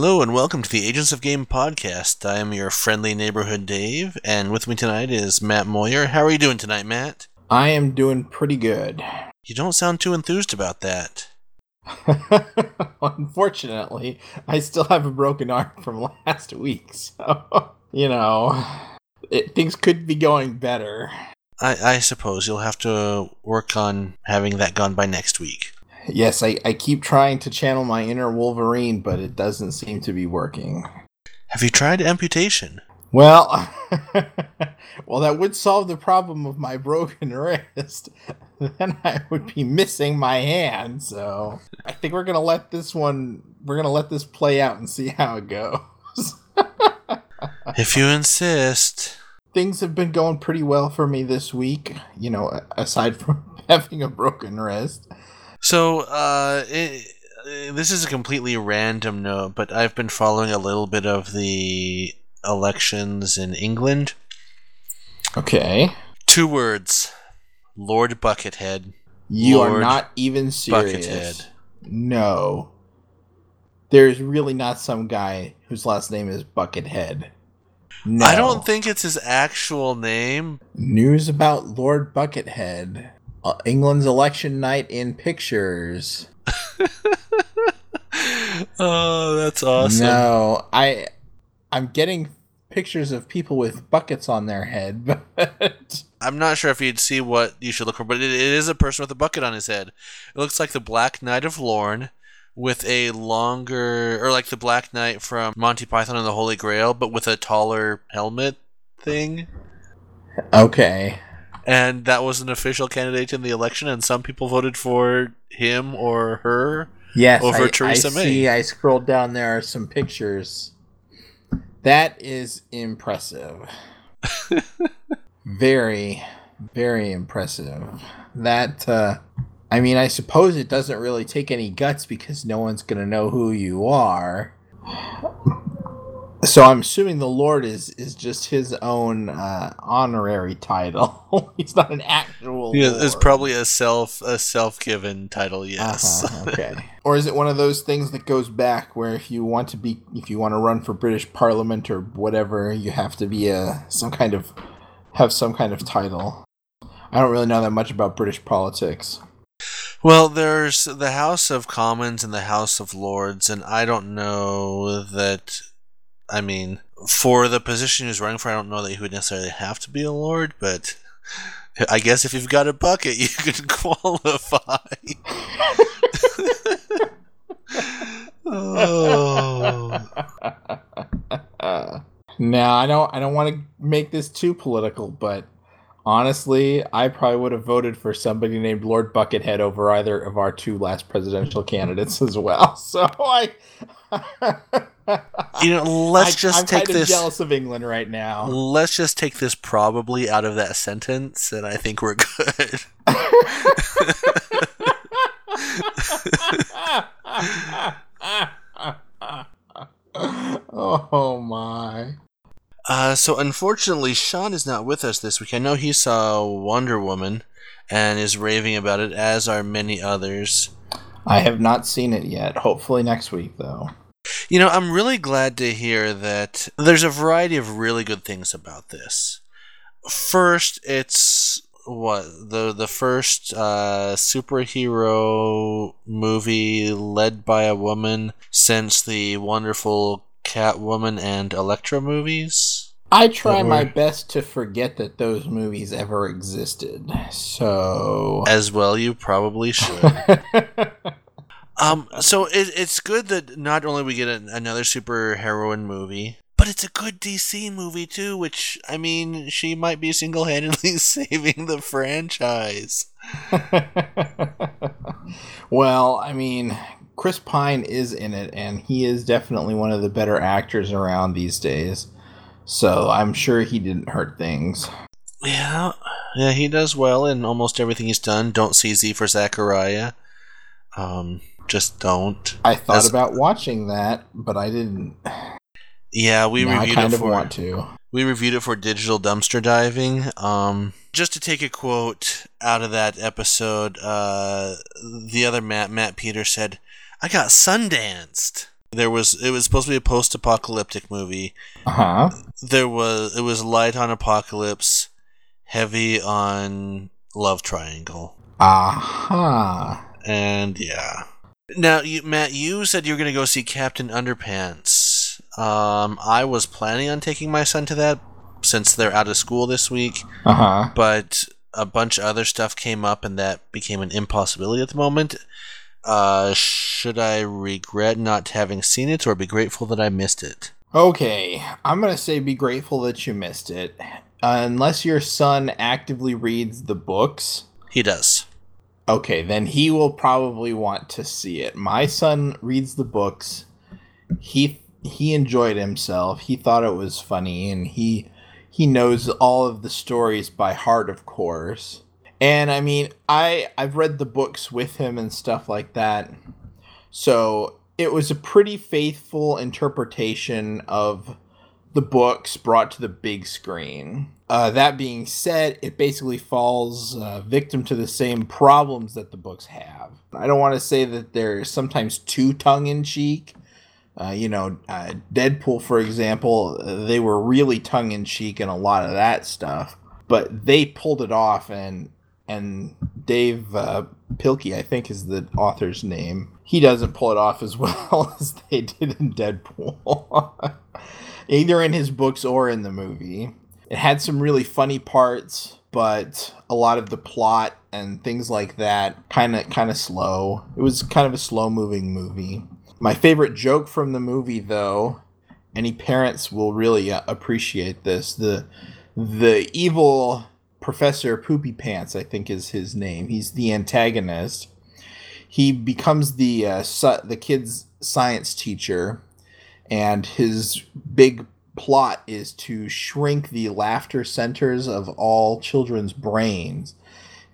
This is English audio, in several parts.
Hello and welcome to the Agents of Game podcast. I am your friendly neighborhood Dave, and with me tonight is Matt Moyer. How are you doing tonight, Matt? I am doing pretty good. You don't sound too enthused about that. Unfortunately, I still have a broken arm from last week, so you know, it, things could be going better. I, I suppose you'll have to work on having that gone by next week. Yes, I, I keep trying to channel my inner Wolverine, but it doesn't seem to be working. Have you tried amputation? Well, well, that would solve the problem of my broken wrist. then I would be missing my hand. So I think we're gonna let this one. We're gonna let this play out and see how it goes. if you insist. Things have been going pretty well for me this week. You know, aside from having a broken wrist. So, uh, it, this is a completely random note, but I've been following a little bit of the elections in England. Okay. Two words Lord Buckethead. You Lord are not even serious. Buckethead. No. There's really not some guy whose last name is Buckethead. No. I don't think it's his actual name. News about Lord Buckethead. Uh, England's election night in pictures. oh, that's awesome. No, I I'm getting pictures of people with buckets on their head, but I'm not sure if you'd see what you should look for, but it, it is a person with a bucket on his head. It looks like the Black Knight of Lorne with a longer, or like the Black Knight from Monty Python and the Holy Grail, but with a taller helmet thing. okay. And that was an official candidate in the election, and some people voted for him or her. Yes, over I, Theresa I May. see. I scrolled down. There are some pictures. That is impressive. very, very impressive. That, uh, I mean, I suppose it doesn't really take any guts because no one's going to know who you are. So I'm assuming the Lord is is just his own uh, honorary title. He's not an actual. Yeah, it's probably a self a self given title. Yes. Uh-huh, okay. or is it one of those things that goes back where if you want to be, if you want to run for British Parliament or whatever, you have to be a some kind of have some kind of title. I don't really know that much about British politics. Well, there's the House of Commons and the House of Lords, and I don't know that. I mean, for the position he's running for, I don't know that he would necessarily have to be a lord, but I guess if you've got a bucket, you can qualify. oh. Now I don't I don't want to make this too political, but honestly, I probably would have voted for somebody named Lord Buckethead over either of our two last presidential candidates as well. So I You know, let's I, just I'm take this. jealous of England right now. Let's just take this probably out of that sentence, and I think we're good. oh my. Uh, so unfortunately, Sean is not with us this week. I know he saw Wonder Woman and is raving about it, as are many others. I have not seen it yet. Hopefully next week though. You know, I'm really glad to hear that there's a variety of really good things about this. First, it's what the the first uh, superhero movie led by a woman since the wonderful Catwoman and Elektra movies. I try my best to forget that those movies ever existed. So As well, you probably should. Um, so it, it's good that not only we get a, another super heroine movie, but it's a good DC movie too. Which I mean, she might be single handedly saving the franchise. well, I mean, Chris Pine is in it, and he is definitely one of the better actors around these days. So I'm sure he didn't hurt things. Yeah, yeah, he does well in almost everything he's done. Don't see Z for Zachariah. Um, just don't. I thought That's- about watching that, but I didn't. Yeah, we now I reviewed kind it of for want to. we reviewed it for digital dumpster diving. Um, just to take a quote out of that episode, uh, the other Matt, Matt Peters said, "I got sundanced." There was it was supposed to be a post-apocalyptic movie. Uh huh. There was it was light on apocalypse, heavy on love triangle. Aha. And yeah. Now, you, Matt, you said you were going to go see Captain Underpants. Um, I was planning on taking my son to that since they're out of school this week, Uh huh. but a bunch of other stuff came up and that became an impossibility at the moment. Uh, should I regret not having seen it or be grateful that I missed it? Okay, I'm gonna say be grateful that you missed it. Uh, unless your son actively reads the books, He does. Okay, then he will probably want to see it. My son reads the books. He he enjoyed himself. He thought it was funny, and he he knows all of the stories by heart, of course. And I mean, I I've read the books with him and stuff like that. So it was a pretty faithful interpretation of the books brought to the big screen. Uh, that being said, it basically falls uh, victim to the same problems that the books have. I don't want to say that they're sometimes too tongue in cheek. Uh, you know, uh, Deadpool, for example, they were really tongue in cheek and a lot of that stuff, but they pulled it off. And and Dav uh, Pilkey, I think, is the author's name. He doesn't pull it off as well as they did in Deadpool, either in his books or in the movie. It had some really funny parts, but a lot of the plot and things like that kind of kind of slow. It was kind of a slow moving movie. My favorite joke from the movie, though, any parents will really uh, appreciate this. the The evil Professor Poopy Pants, I think, is his name. He's the antagonist. He becomes the uh, su- the kid's science teacher, and his big plot is to shrink the laughter centers of all children's brains.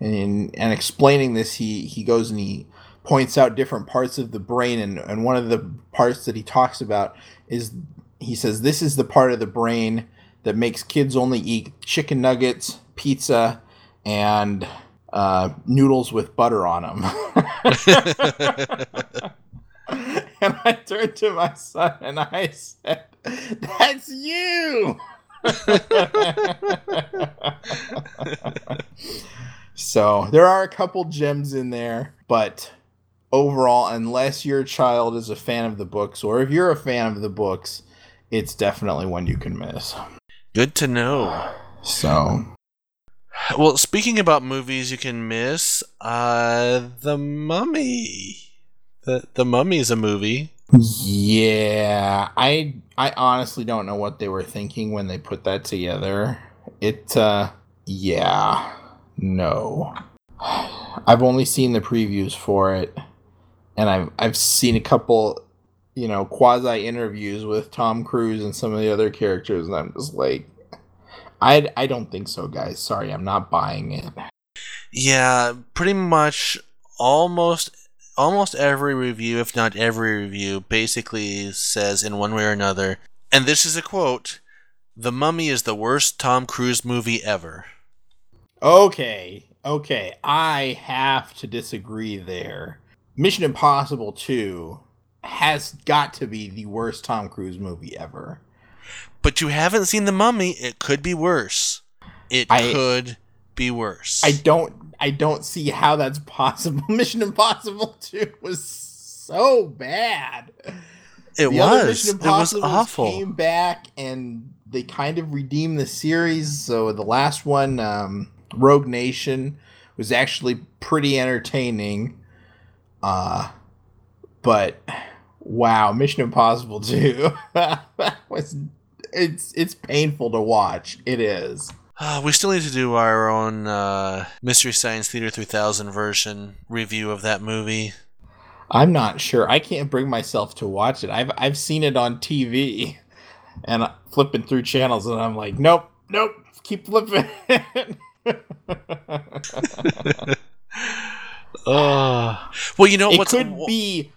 And in, and explaining this, he he goes and he points out different parts of the brain, and and one of the parts that he talks about is he says this is the part of the brain that makes kids only eat chicken nuggets, pizza, and uh, noodles with butter on them. I turned to my son and I said, That's you! so there are a couple gems in there, but overall, unless your child is a fan of the books, or if you're a fan of the books, it's definitely one you can miss. Good to know. So Well, speaking about movies you can miss, uh, The Mummy. The The Mummy is a movie. Yeah, I I honestly don't know what they were thinking when they put that together. It uh yeah. No. I've only seen the previews for it and I've I've seen a couple you know quasi interviews with Tom Cruise and some of the other characters and I'm just like I I don't think so guys. Sorry, I'm not buying it. Yeah, pretty much almost almost every review, if not every review, basically says in one way or another, and this is a quote, "The Mummy is the worst Tom Cruise movie ever." Okay, okay. I have to disagree there. Mission Impossible 2 has got to be the worst Tom Cruise movie ever. But you haven't seen The Mummy, it could be worse. It I- could be worse. I don't I don't see how that's possible. Mission Impossible 2 was so bad. it The was. It was awful. Came back and they kind of redeemed the series. So the last one, um, Rogue Nation, was actually pretty entertaining. Uh, but wow, Mission Impossible 2 was it's it's painful to watch. It is. Uh, we still need to do our own uh, Mystery Science Theater 3000 version review of that movie. I'm not sure. I can't bring myself to watch it. I've I've seen it on TV, and flipping through channels, and I'm like, nope, nope, keep flipping. Uh, well, you know it what's could be,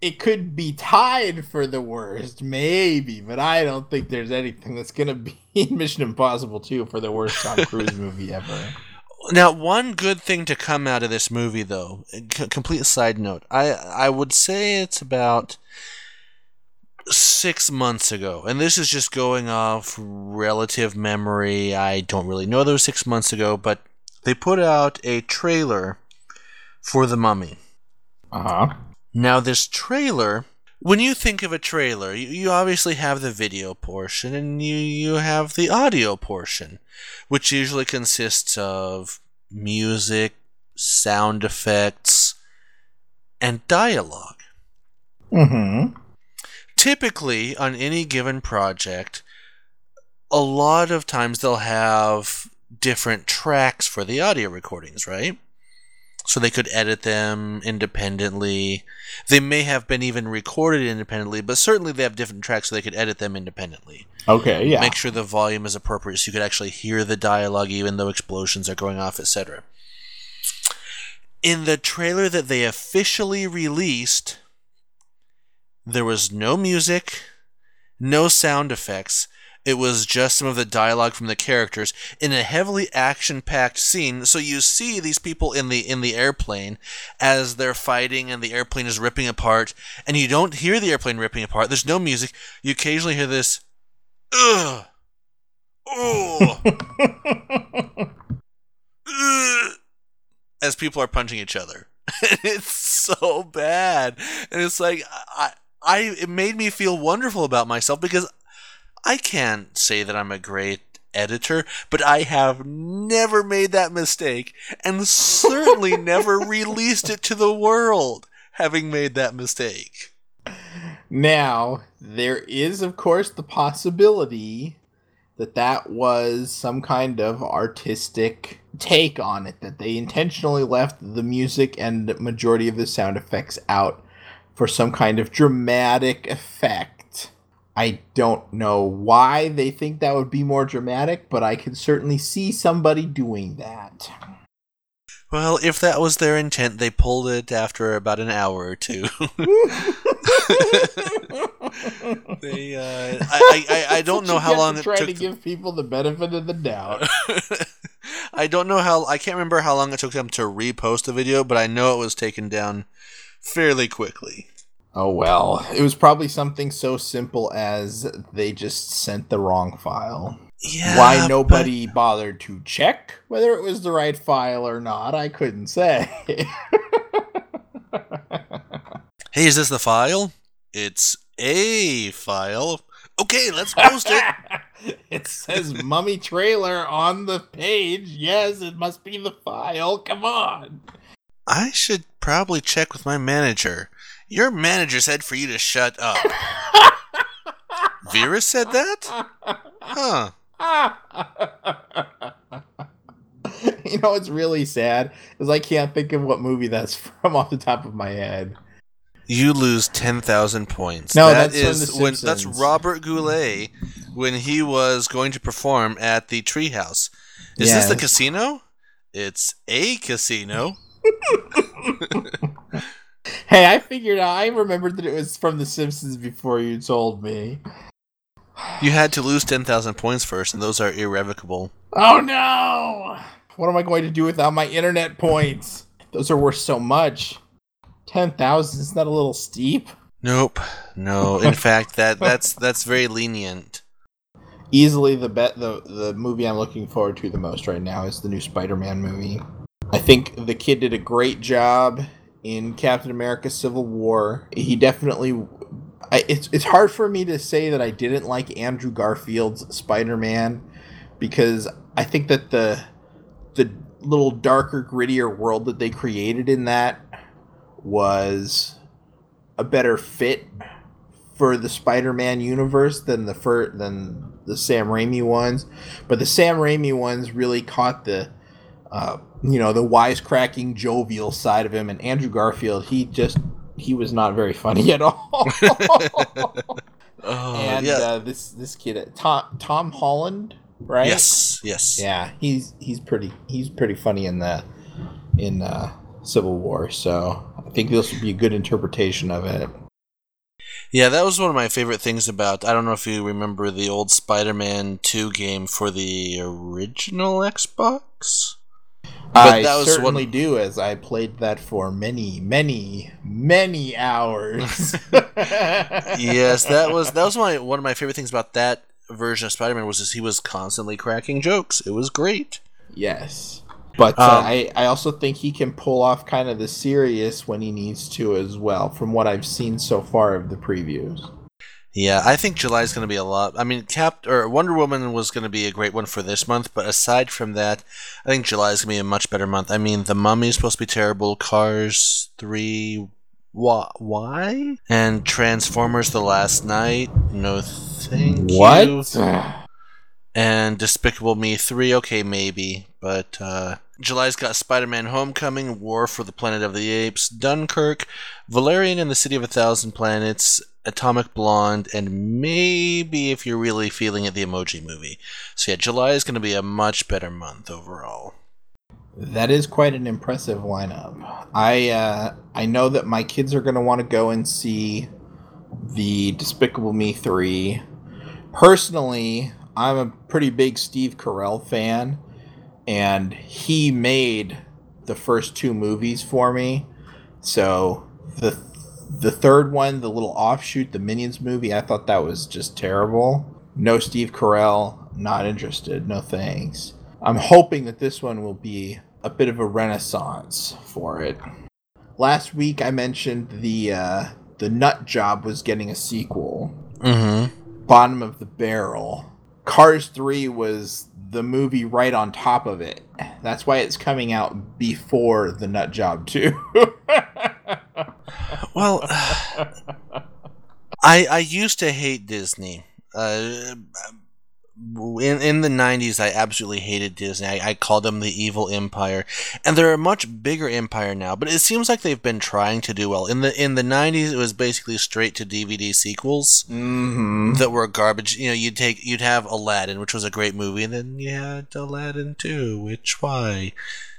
it could be tied for the worst, maybe, but I don't think there's anything that's gonna be Mission Impossible 2 for the worst Tom Cruise movie ever. Now, one good thing to come out of this movie, though, c- complete side note, I I would say it's about six months ago, and this is just going off relative memory. I don't really know was six months ago, but they put out a trailer for The Mummy. Uh huh. Now, this trailer, when you think of a trailer, you, you obviously have the video portion and you, you have the audio portion, which usually consists of music, sound effects, and dialogue. Mm-hmm. Typically, on any given project, a lot of times they'll have different tracks for the audio recordings, right? So they could edit them independently. They may have been even recorded independently, but certainly they have different tracks so they could edit them independently. Okay, yeah. Make sure the volume is appropriate so you could actually hear the dialogue even though explosions are going off, etc. In the trailer that they officially released, there was no music, no sound effects. It was just some of the dialogue from the characters in a heavily action-packed scene. So you see these people in the in the airplane as they're fighting and the airplane is ripping apart and you don't hear the airplane ripping apart. There's no music. You occasionally hear this ugh. Oh. ugh, as people are punching each other. it's so bad. And it's like I I it made me feel wonderful about myself because I can't say that I'm a great editor, but I have never made that mistake and certainly never released it to the world having made that mistake. Now, there is, of course, the possibility that that was some kind of artistic take on it, that they intentionally left the music and majority of the sound effects out for some kind of dramatic effect. I don't know why they think that would be more dramatic, but I can certainly see somebody doing that. Well, if that was their intent, they pulled it after about an hour or two. they, uh, I, I, I don't know how long it took. to give people the benefit of the doubt. I don't know how. I can't remember how long it took them to repost the video, but I know it was taken down fairly quickly. Oh well, it was probably something so simple as they just sent the wrong file. Yeah. Why nobody bothered to check whether it was the right file or not, I couldn't say. Hey, is this the file? It's a file. Okay, let's post it. it says mummy trailer on the page. Yes, it must be the file. Come on. I should probably check with my manager. Your manager said for you to shut up. Vera said that? Huh. you know what's really sad is I can't think of what movie that's from off the top of my head. You lose ten thousand points. No, That that's is when that's Robert Goulet when he was going to perform at the Treehouse. Is this the casino? It's a casino. Hey, I figured out. I remembered that it was from The Simpsons before you told me. You had to lose ten thousand points first, and those are irrevocable. Oh no! What am I going to do without my internet points? Those are worth so much. Ten thousand is that a little steep? Nope. No. In fact, that that's that's very lenient. Easily the bet the the movie I'm looking forward to the most right now is the new Spider-Man movie. I think the kid did a great job in Captain America: Civil War. He definitely. I, it's it's hard for me to say that I didn't like Andrew Garfield's Spider-Man because I think that the the little darker, grittier world that they created in that was a better fit for the Spider-Man universe than the fir- than the Sam Raimi ones. But the Sam Raimi ones really caught the uh, you know the wisecracking, jovial side of him, and Andrew Garfield he just he was not very funny at all. Oh, and yeah. uh, this this kid Tom Tom Holland, right? yes. Yes. Yeah, he's he's pretty he's pretty funny in the in uh, Civil War. So I think this would be a good interpretation of it. Yeah, that was one of my favorite things about. I don't know if you remember the old Spider-Man Two game for the original Xbox. I that was certainly one- do, as I played that for many, many, many hours. yes, that was that was my one of my favorite things about that version of Spider-Man was just he was constantly cracking jokes. It was great. Yes. But uh, Um, I, I also think he can pull off kind of the serious when he needs to as well, from what I've seen so far of the previews. Yeah, I think July is going to be a lot. I mean, Cap or Wonder Woman was going to be a great one for this month, but aside from that, I think July is going to be a much better month. I mean, The Mummy is supposed to be terrible. Cars three, why? Why? And Transformers: The Last Knight. No, thank you. What? And Despicable Me 3, okay, maybe. But uh, July's got Spider Man Homecoming, War for the Planet of the Apes, Dunkirk, Valerian and the City of a Thousand Planets, Atomic Blonde, and maybe, if you're really feeling it, the Emoji Movie. So, yeah, July is going to be a much better month overall. That is quite an impressive lineup. I uh, I know that my kids are going to want to go and see the Despicable Me three. Personally, I'm a pretty big Steve Carell fan, and he made the first two movies for me. So the the third one, the little offshoot, the Minions movie, I thought that was just terrible. No Steve Carell, not interested. No thanks. I'm hoping that this one will be a bit of a renaissance for it. Last week I mentioned the uh, the Nut Job was getting a sequel. Mm-hmm. Bottom of the barrel. Cars 3 was the movie right on top of it. That's why it's coming out before the Nut Job 2. Well, I I used to hate Disney. Uh, in in the '90s, I absolutely hated Disney. I, I called them the evil empire, and they're a much bigger empire now. But it seems like they've been trying to do well. In the in the '90s, it was basically straight to DVD sequels mm-hmm. that were garbage. You know, you'd take you'd have Aladdin, which was a great movie, and then you had Aladdin Two, which why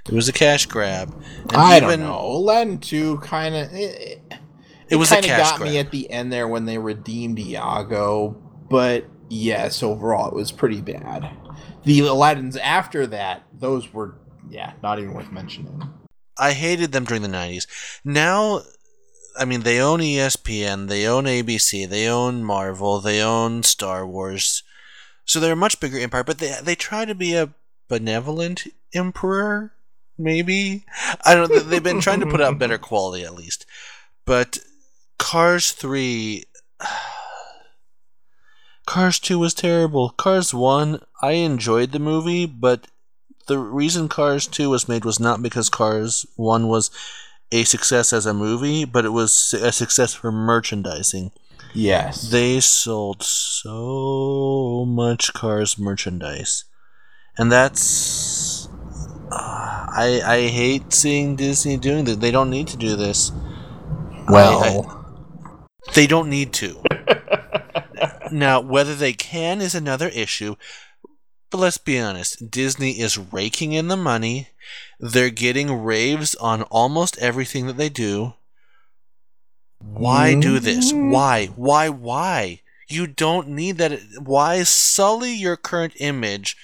it was a cash grab. And I even- don't know. Aladdin 2 kind of it, it, It was a kinda got grab. me at the end there when they redeemed Iago, but yes, overall it was pretty bad. The Aladdins after that, those were yeah, not even worth mentioning. I hated them during the 90s. Now, I mean, they own ESPN, they own ABC, they own Marvel, they own Star Wars. So they're a much bigger empire, but they they try to be a benevolent emperor, maybe. I don't know. They've been trying to put out better quality at least. But Cars 3 Cars 2 was terrible. Cars 1, I enjoyed the movie, but the reason Cars 2 was made was not because Cars 1 was a success as a movie, but it was a success for merchandising. Yes. They sold so much Cars merchandise. And that's. Uh, I, I hate seeing Disney doing that. They don't need to do this. well, They don't need to. now, whether they can is another issue. But let's be honest, Disney is raking in the money. They're getting raves on almost everything that they do. Why do this? Why? Why? Why? You don't need that. Why sully your current image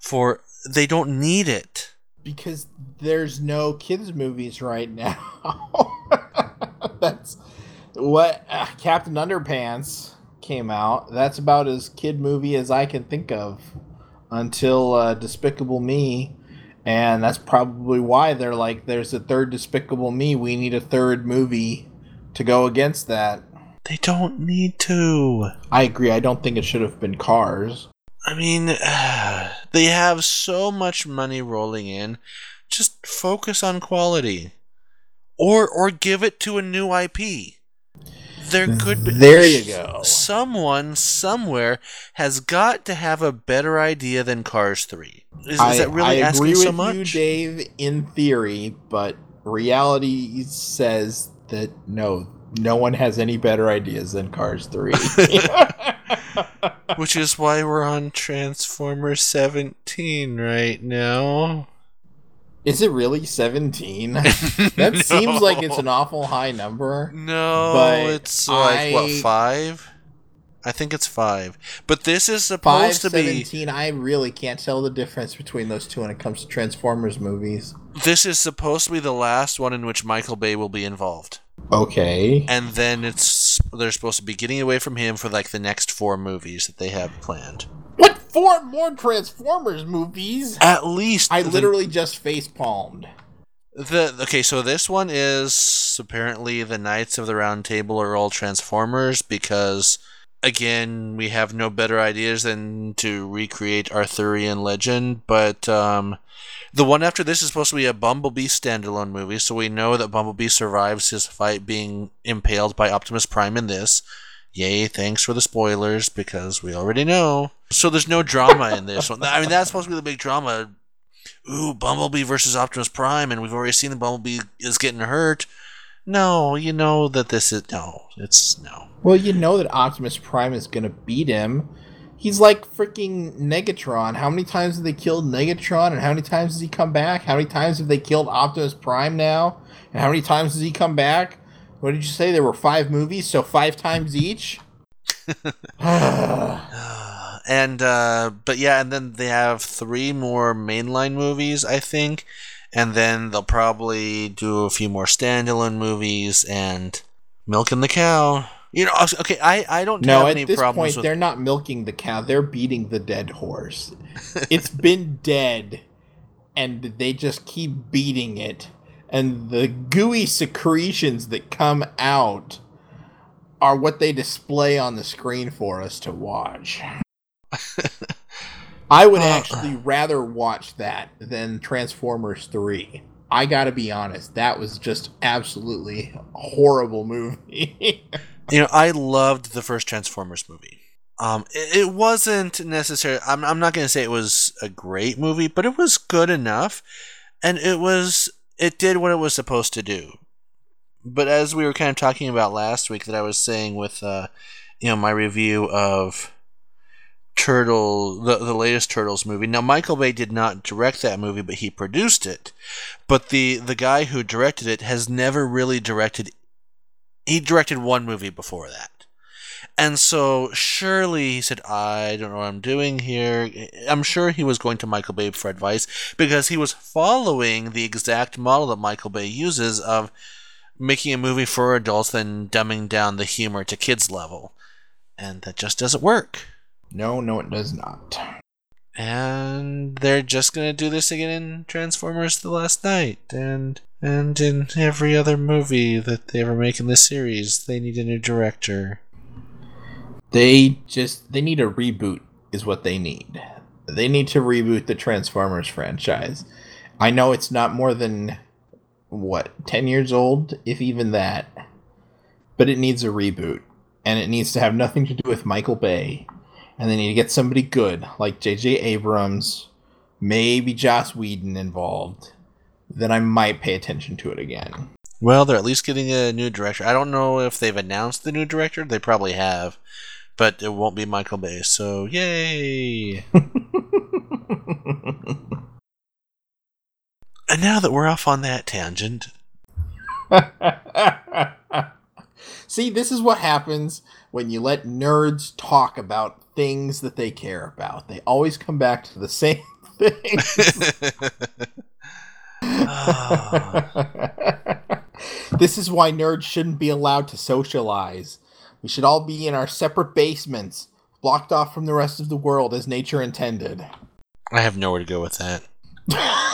for. They don't need it. because there's no kids movies right now. That's what uh, Captain Underpants came out. That's about as kid movie as I can think of until uh, Despicable Me. And that's probably why they're like, there's a third Despicable Me. We need a third movie to go against that. They don't need to. I agree. I don't think it should have been Cars. I mean, they have so much money rolling in. Just focus on quality, or or give it to a new IP. There could be. There you go. Someone somewhere has got to have a better idea than Cars Three. Is, is that really I asking agree so with much? you, Dave, in theory, but reality says that no, no one has any better ideas than Cars Three. Which is why we're on Transformer 17 right now. Is it really seventeen? That seems like it's an awful high number. No, But it's uh, like what five? I think it's five. But this is Five, supposed to be. seventeen. I really can't tell the difference between those two when it comes to Transformers movies. This is supposed to be the last one in which Michael Bay will be involved. Okay. And then it's they're supposed to be getting away from him for like the next four movies that they have planned. Four more Transformers movies? At least I the- literally just face palmed. The okay, so this one is apparently the Knights of the Round Table are all Transformers because again we have no better ideas than to recreate Arthurian legend. But um, the one after this is supposed to be a Bumblebee standalone movie, so we know that Bumblebee survives his fight being impaled by Optimus Prime in this. Yay! Thanks for the spoilers because we already know. So there's no drama in this one. I mean that's supposed to be the big drama ooh, Bumblebee versus Optimus Prime, and we've already seen that Bumblebee is getting hurt. No, you know that this is no. It's no. Well, you know that Optimus Prime is gonna beat him. He's like freaking Megatron. How many times have they killed Megatron, and how many times has he come back? How many times have they killed Optimus Prime now? And how many times has he come back? What did you say? There were five movies, so five times each. Oh, and uh, but yeah, and then they have three more mainline movies, I think, and then they'll probably do a few more standalone movies and milking the cow. You know, okay, I I don't no, have at this point, with they're not milking the cow; they're beating the dead horse. it's been dead, and they just keep beating it. And the gooey secretions that come out are what they display on the screen for us to watch. I would Uh, actually rather watch that than Transformers 3. I gotta be honest, that was just absolutely horrible movie. you know, I loved the first Transformers movie. Um, it, it wasn't necessarily. I'm, I'm not going to say it was a great movie, but it was good enough, and it was it did what it was supposed to do. But as we were kind of talking about last week, that I was saying with, uh, you know, my review of Turtle, the the latest Turtles movie. Now, Michael Bay did not direct that movie, but he produced it. But the the guy who directed it has never really directed he directed one movie before that. And so surely he said, I don't know what I'm doing here. I'm sure he was going to Michael Bay for advice because he was following the exact model that Michael Bay uses of making a movie for adults then dumbing down the humor to kids level. And that just doesn't work. No, no, it does not. And they're just gonna do this again in Transformers The Last Knight and and in every other movie that they ever make in this series. They need a new director. They just they need a reboot is what they need. They need to reboot the Transformers franchise. I know it's not more than what, 10 years old, if even that. But it needs a reboot and it needs to have nothing to do with Michael Bay. And they need to get somebody good like JJ Abrams, maybe Joss Whedon involved. Then I might pay attention to it again. Well, they're at least getting a new director. I don't know if they've announced the new director. They probably have, but it won't be Michael Bay. So yay! and now that we're off on that tangent, See, this is what happens when you let nerds talk about things that they care about. They always come back to the same thing. this is why nerds shouldn't be allowed to socialize. We should all be in our separate basements, blocked off from the rest of the world as nature intended. I have nowhere to go with that.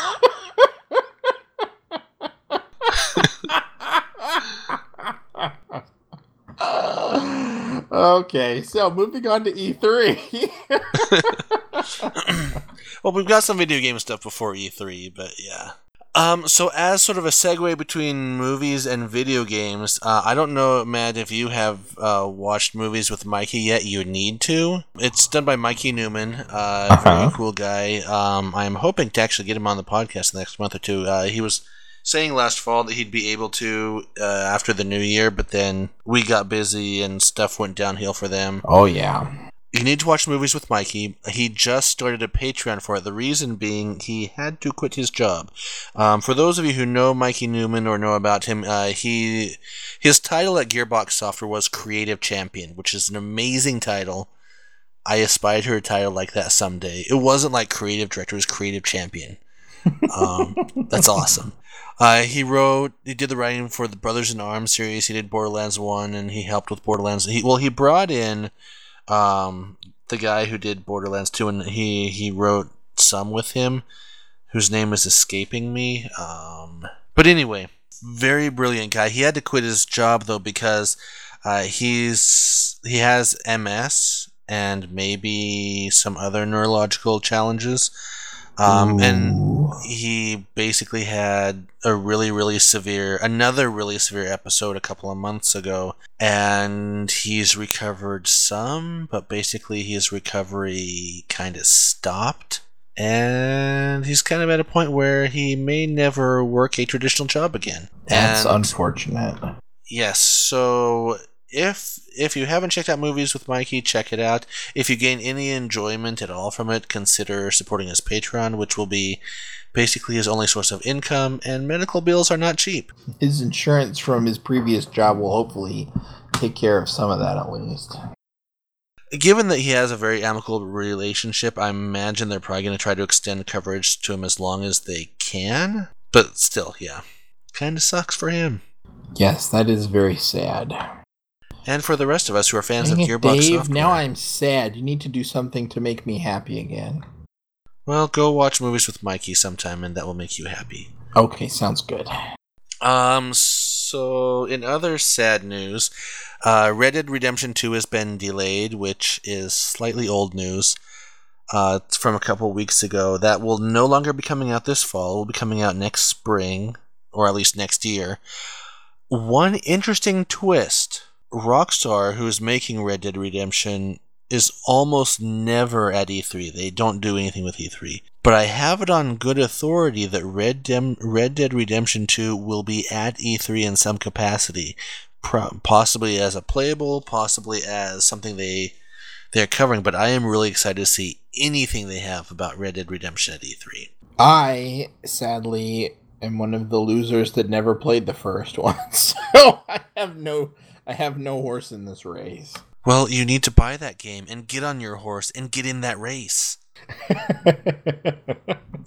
okay, so moving on to E E3. Well, we've got some video game stuff before E3, but yeah. Um, so as sort of a segue between movies and video games, uh, I don't know, Matt, if you have uh, watched movies with Mikey yet. You need to. It's done by Mikey Neumann, uh, Uh-huh. very cool guy. Um, I'm hoping to actually get him on the podcast the next month or two. Uh, he was saying last fall that he'd be able to uh, after the new year, but then we got busy and stuff went downhill for them. oh yeah. You need to watch movies with Mikey. He just started a Patreon for it. The reason being he had to quit his job. Um, for those of you who know Mikey Neumann or know about him, uh, he his title at Gearbox Software was Creative Champion, which is an amazing title. I aspire to a title like that someday. It wasn't like Creative Director; it was Creative Champion. Um, that's awesome. Uh, he wrote, he did the writing for the Brothers in Arms series. He did Borderlands One, and he helped with Borderlands. He well, he brought in um, the guy who did Borderlands 2, and he, he wrote some with him, whose name is escaping me. Um, but anyway, very brilliant guy. He had to quit his job though because uh, he's he has MS and maybe some other neurological challenges. Um, and he basically had a really, really severe, another really severe episode a couple of months ago, and he's recovered some, but basically his recovery kind of stopped. And he's kind of at a point where he may never work a traditional job again. That's And- unfortunate. Yes. So if if you haven't checked out movies with Mikey, check it out. If you gain any enjoyment at all from it, consider supporting his Patreon, which will be basically his only source of income. And medical bills are not cheap. His insurance from his previous job will hopefully take care of some of that at least. Given that he has a very amicable relationship, I imagine they're probably going to try to extend coverage to him as long as they can. But still, yeah, kind of sucks for him. Yes, that is very sad. And for the rest of us who are fans Dang of Gearbox Dave, Software. now I'm sad. You need to do something to make me happy again. Well, go watch movies with Mikey sometime, and that will make you happy. Okay, sounds good. Um. So, in other sad news, uh, Red Dead Redemption Two has been delayed, which is slightly old news. Uh, from a couple weeks ago. That will no longer be coming out this fall. It will be coming out next spring, or at least next year. One interesting twist: Rockstar, who is making Red Dead Redemption, is almost never at E3. They don't do anything with E3. But I have it on good authority that Red, Dem- Red Dead Redemption 2 will be at E3 in some capacity, Pro- possibly as a playable, possibly as something they they're covering. But I am really excited to see anything they have about Red Dead Redemption at E E3. I sadly am one of the losers that never played the first one, so I have no, I have no horse in this race. Well, you need to buy that game and get on your horse and get in that race.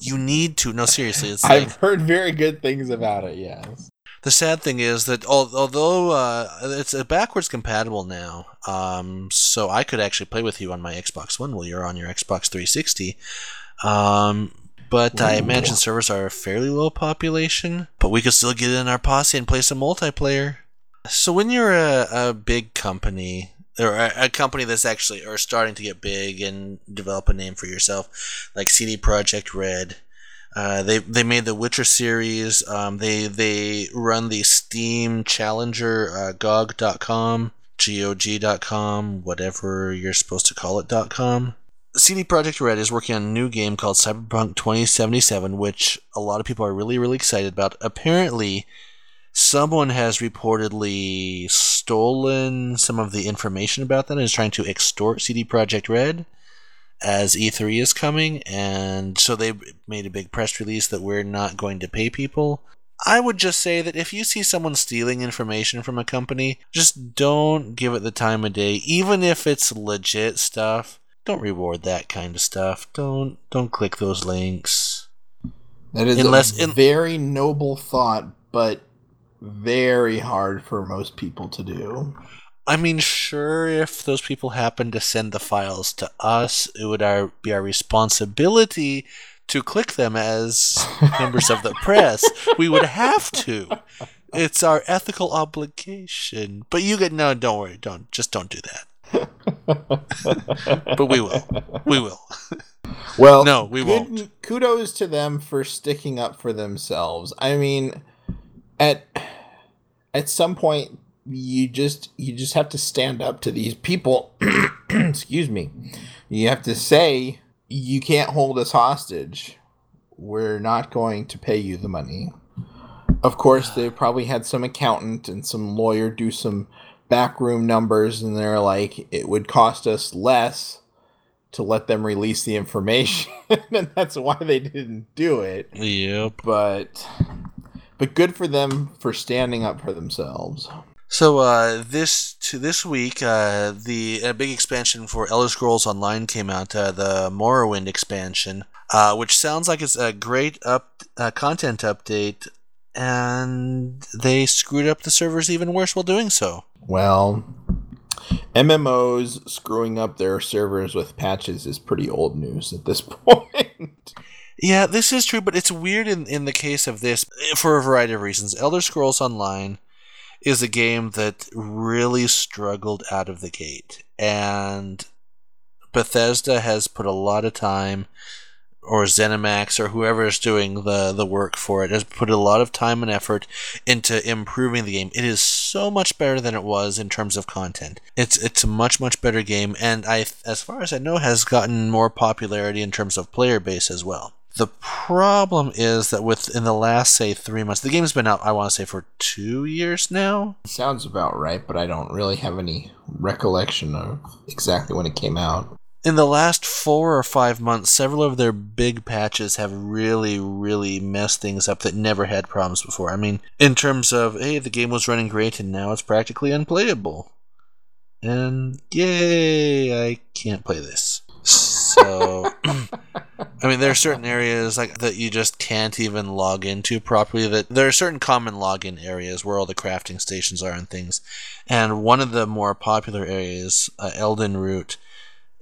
You need to. No, seriously, it's like I've heard very good things about it. Yes. The sad thing is that al- although uh, it's uh, backwards compatible now, um, so I could actually play with you on my Xbox One while you're on your Xbox 360. Um, but I imagine servers are a fairly low population, but we could still get in our posse and play some multiplayer. So when you're a, a big company, or a, company that's actually are starting to get big and develop a name for yourself, like CD Projekt Red, uh, they they made the Witcher series. Um, they they run the Steam Challenger uh, GOG.com, GOG.com, whatever you're supposed to call it .com. CD Projekt Red is working on a new game called Cyberpunk 2077, which a lot of people are really really excited about. Apparently, someone has reportedly stolen some of the information about that and is trying to extort CD Projekt Red as E3 is coming, and so they made a big press release that we're not going to pay people. I would just say that if you see someone stealing information from a company, just don't give it the time of day, even if it's legit stuff. Don't reward that kind of stuff. Don't don't click those links. That is Unless- a in- very noble thought, but very hard for most people to do. I mean, sure, if those people happen to send the files to us, it would our, be our responsibility to click them as members of the press. We would have to. It's our ethical obligation. But you get no. Don't worry. Don't just don't do that. But we will. We will. Well, No, we good- won't. Kudos to them for sticking up for themselves. I mean, at at some point, you just you just have to stand up to these people. Excuse me. You have to say you can't hold us hostage. We're not going to pay you the money. Of course, they probably had some accountant and some lawyer do some backroom numbers, and they're like, it would cost us less to let them release the information, and that's why they didn't do it. Yep. But but good for them for standing up for themselves. So uh, this to this week, uh, the a big expansion for Elder Scrolls Online came out, uh, the Morrowind expansion, uh, which sounds like it's a great up uh, content update, and they screwed up the servers even worse while doing so. Well, MMOs screwing up their servers with patches is pretty old news at this point. Yeah, this is true, but it's weird in, in the case of this eh, for a variety of reasons. Elder Scrolls Online is a game that really struggled out of the gate, and Bethesda has put a lot of time, or ZeniMax, or whoever is doing the, the work for it, has put a lot of time and effort into improving the game. It is so much better than it was in terms of content. It's it's a much much better game, and I, as far as I know, has gotten more popularity in terms of player base as well. The problem is that within the last, say, three months, the game's been out, I want to say, for two years now. Sounds about right, but I don't really have any recollection of exactly when it came out. In the last four or five months, several of their big patches have really, really messed things up that never had problems before. I mean, in terms of, hey, the game was running great and now it's practically unplayable. And yay, I can't play this. So. I mean, there are certain areas like that you just can't even log into properly. That there are certain common login areas where all the crafting stations are and things. And one of the more popular areas, uh, Elden Root,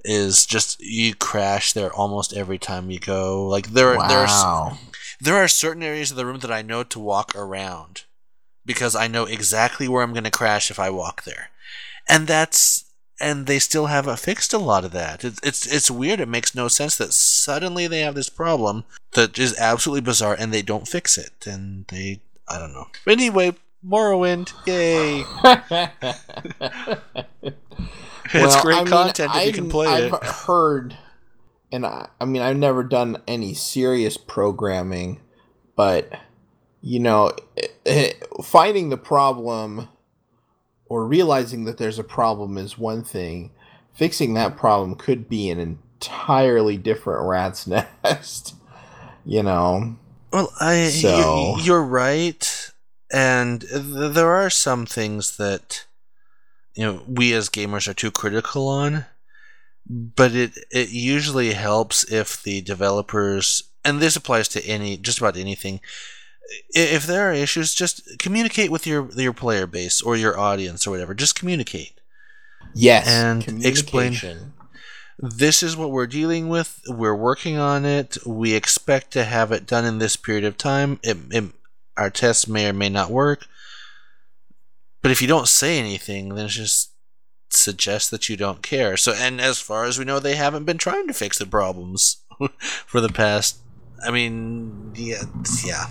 is just you crash there almost every time you go. Like there, wow. there are there are certain areas of the room that I know to walk around because I know exactly where I'm going to crash if I walk there, and that's and they still haven't fixed a lot of that. It's, it's it's weird. It makes no sense that suddenly they have this problem that is absolutely bizarre, and they don't fix it. And they, I don't know. But anyway, Morrowind, yay! it's Well, great I mean, content if you I've- can play I've it. heard, and I, I mean, I've never done any serious programming, but you know, eh, eh, finding the problem or realizing that there's a problem is one thing. Fixing that problem could be an entirely different rat's nest. You know, Well, I So- you're, you're right, and th- there are some things that you know we as gamers are too critical on, but it it usually helps if the developers and this applies to any just about anything. If there are issues, just communicate with your your player base or your audience or whatever. Just communicate. yes, And explain- this is what we're dealing with. We're working on it. We expect to have it done in this period of time. It, it, our tests may or may not work. But if you don't say anything, then it just suggests that you don't care. So, and as far as we know, they haven't been trying to fix the problems for the past. I mean, yeah, yeah.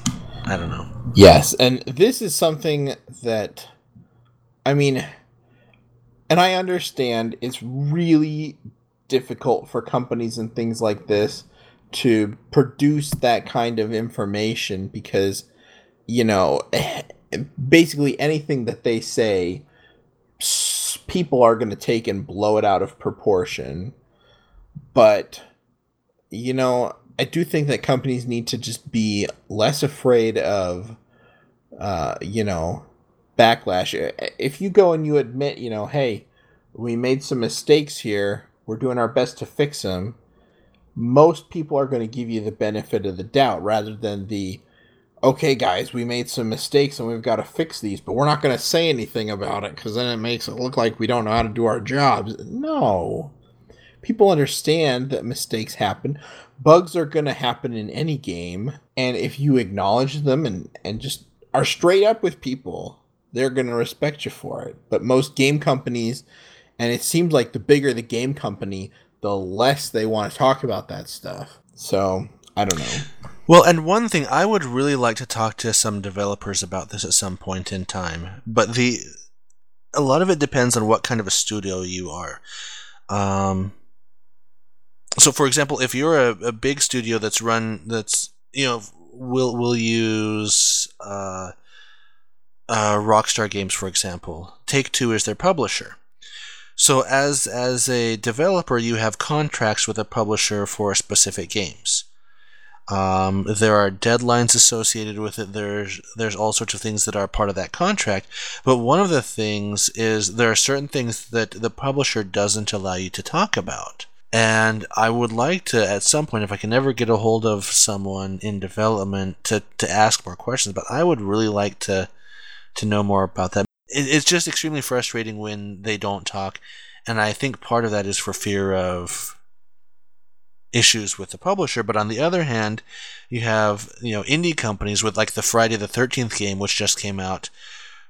I don't know. Yes, and this is something that I mean and I understand it's really difficult for companies and things like this to produce that kind of information because you know basically anything that they say people are going to take and blow it out of proportion but you know i do think that companies need to just be less afraid of uh you know backlash. If you go and you admit you know hey we made some mistakes here we're doing our best to fix them most people are going to give you the benefit of the doubt rather than the okay guys we made some mistakes and we've got to fix these but we're not going to say anything about it because then it makes it look like we don't know how to do our jobs. No people understand that mistakes happen. Bugs are going to happen in any game and if you acknowledge them and, and just are straight up with people they're going to respect you for it. But most game companies and it seems like the bigger the game company the less they want to talk about that stuff. So i don't know. Well, and one thing I would really like to talk to some developers about this at some point in time, but the a lot of it depends on what kind of a studio you are. Um, so, for example, if you're a, a big studio that's run that's you know will will use uh, uh, Rockstar Games, for example. Take Two is their publisher. So as as a developer, you have contracts with a publisher for specific games. Um, there are deadlines associated with it. There's there's all sorts of things that are part of that contract. But one of the things is there are certain things that the publisher doesn't allow you to talk about. And I would like to, at some point, if I can ever get a hold of someone in development, to, to ask more questions. But I would really like to to know more about that. It, it's just extremely frustrating when they don't talk, and I think part of that is for fear of issues with the publisher. But on the other hand, you have you know indie companies with like the Friday the Thirteenth game, which just came out,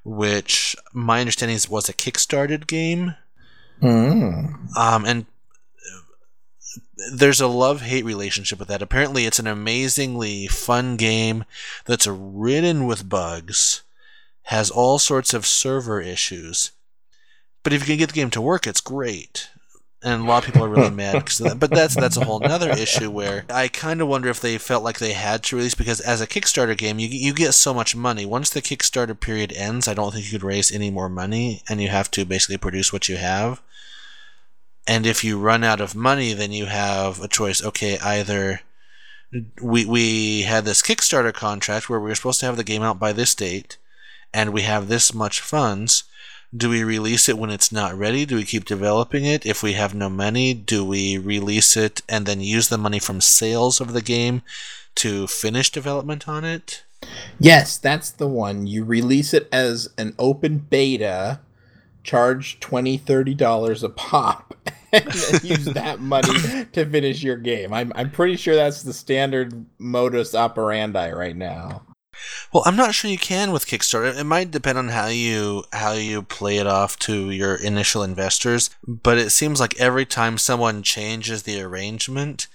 which my understanding is was a kickstarted game, Mm. um, and there's a love hate relationship with that. Apparently, it's an amazingly fun game that's ridden with bugs, has all sorts of server issues. But if you can get the game to work, it's great. And a lot of people are really mad because of that. But that's that's a whole other issue where I kind of wonder if they felt like they had to release because as a Kickstarter game, you you get so much money. Once the Kickstarter period ends, I don't think you could raise any more money, and you have to basically produce what you have. And if you run out of money, then you have a choice. Okay, either we we had this Kickstarter contract where we were supposed to have the game out by this date, and we have this much funds. Do we release it when it's not ready? Do we keep developing it? If we have no money, do we release it and then use the money from sales of the game to finish development on it? Yes, that's the one. You release it as an open beta, charge $20, $30 a pop, and use that money to finish your game. I'm, I'm pretty sure that's the standard modus operandi right now. Well, I'm not sure you can with Kickstarter. It might depend on how you how you play it off to your initial investors, but it seems like every time someone changes the arrangement,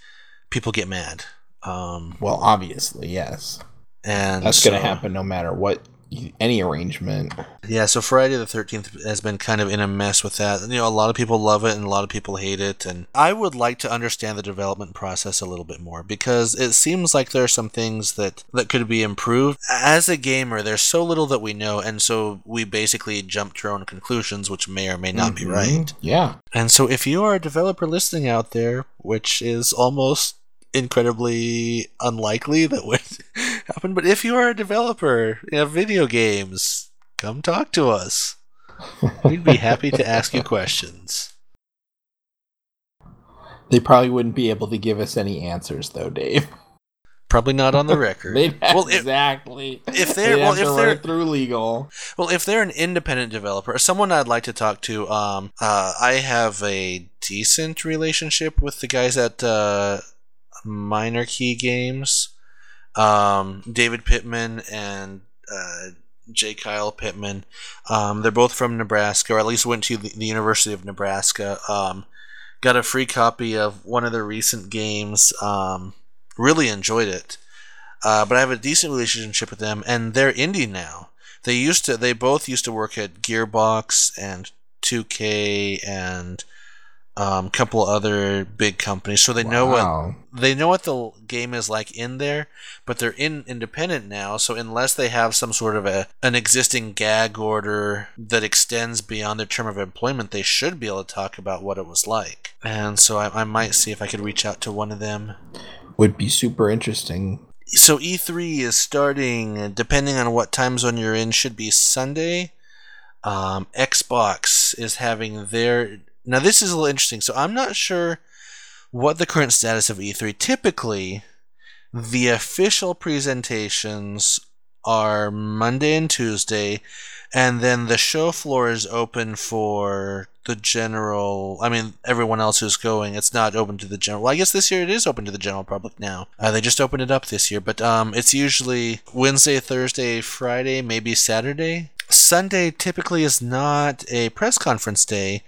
people get mad. Um, Well, obviously, yes. and That's going to happen no matter what, any arrangement. Yeah, so Friday the Thirteenth has been kind of in a mess with that. You know, a lot of people love it and a lot of people hate it, and I would like to understand the development process a little bit more because it seems like there are some things that that could be improved. As a gamer, there's so little that we know, and so we basically jump to our own conclusions, which may or may not be Mhm. right. Yeah. And so, if you are a developer listening out there, which is almost incredibly unlikely that would happen, but if you are a developer of video games, come talk to us. We'd be happy to ask you questions. They probably wouldn't be able to give us any answers, though, Dave. Probably not on the record. Well, exactly. if they're- well, if they're- through legal. well, if they're an independent developer, someone I'd like to talk to, um, uh, I have a decent relationship with the guys at uh, Minor Key Games, um, David Pittman and uh, J. Kyle Pittman. Um, they're both from Nebraska, or at least went to the, the University of Nebraska. Um, got a free copy of one of their recent games. Um, really enjoyed it. Uh, but I have a decent relationship with them, and they're indie now. They used to. They both used to work at Gearbox and 2K and um, a couple other big companies, so they know what they know what the game is like in there, but they're in independent now. So unless they have some sort of a an existing gag order that extends beyond their term of employment, they should be able to talk about what it was like. And so I, I might see if I could reach out to one of them. would be super interesting. So E3 is starting, depending on what time zone you're in, should be Sunday. Um, Xbox is having their. Now, this is a little interesting. So I'm not sure what the current status of E3. Typically, the official presentations are Monday and Tuesday, and then the show floor is open for the general. I mean, everyone else who's going. It's not open to the general. Well, I guess this year it is open to the general public now. Uh, they just opened it up this year, but um, it's usually Wednesday, Thursday, Friday, maybe Saturday. Sunday typically is not a press conference day.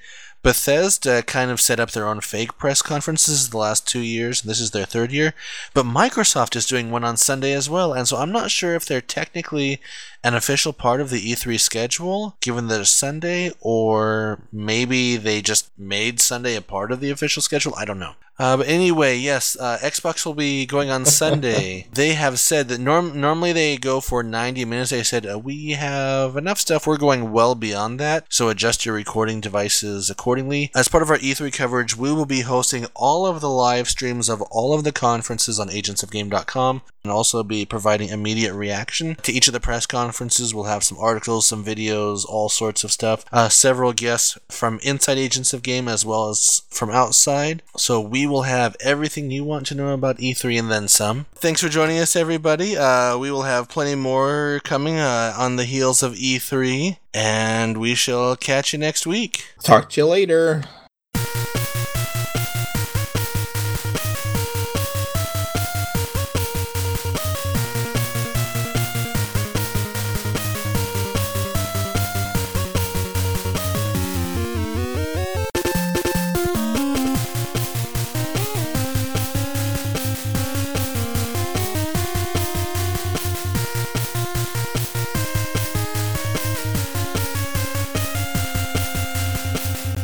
Bethesda kind of set up their own fake press conferences the last two years. And this is their third year. But Microsoft is doing one on Sunday as well. And so I'm not sure if they're technically an official part of the E3 schedule, given that it's Sunday, or maybe they just made Sunday a part of the official schedule. I don't know. Uh, but anyway, yes, uh, Xbox will be going on Sunday. they have said that norm- normally they go for 90 minutes. They said uh, we have enough stuff. We're going well beyond that, so adjust your recording devices accordingly. As part of our E3 coverage, we will be hosting all of the live streams of all of the conferences on agentsofgame.com and also be providing immediate reaction to each of the press conferences. We'll have some articles, some videos, all sorts of stuff. Uh, several guests from inside Agents of Game as well as from outside. So we will have everything you want to know about E3 and then some. Thanks for joining us, everybody. Uh, we will have plenty more coming uh, on the heels of E3, and we shall catch you next week. Talk to you later.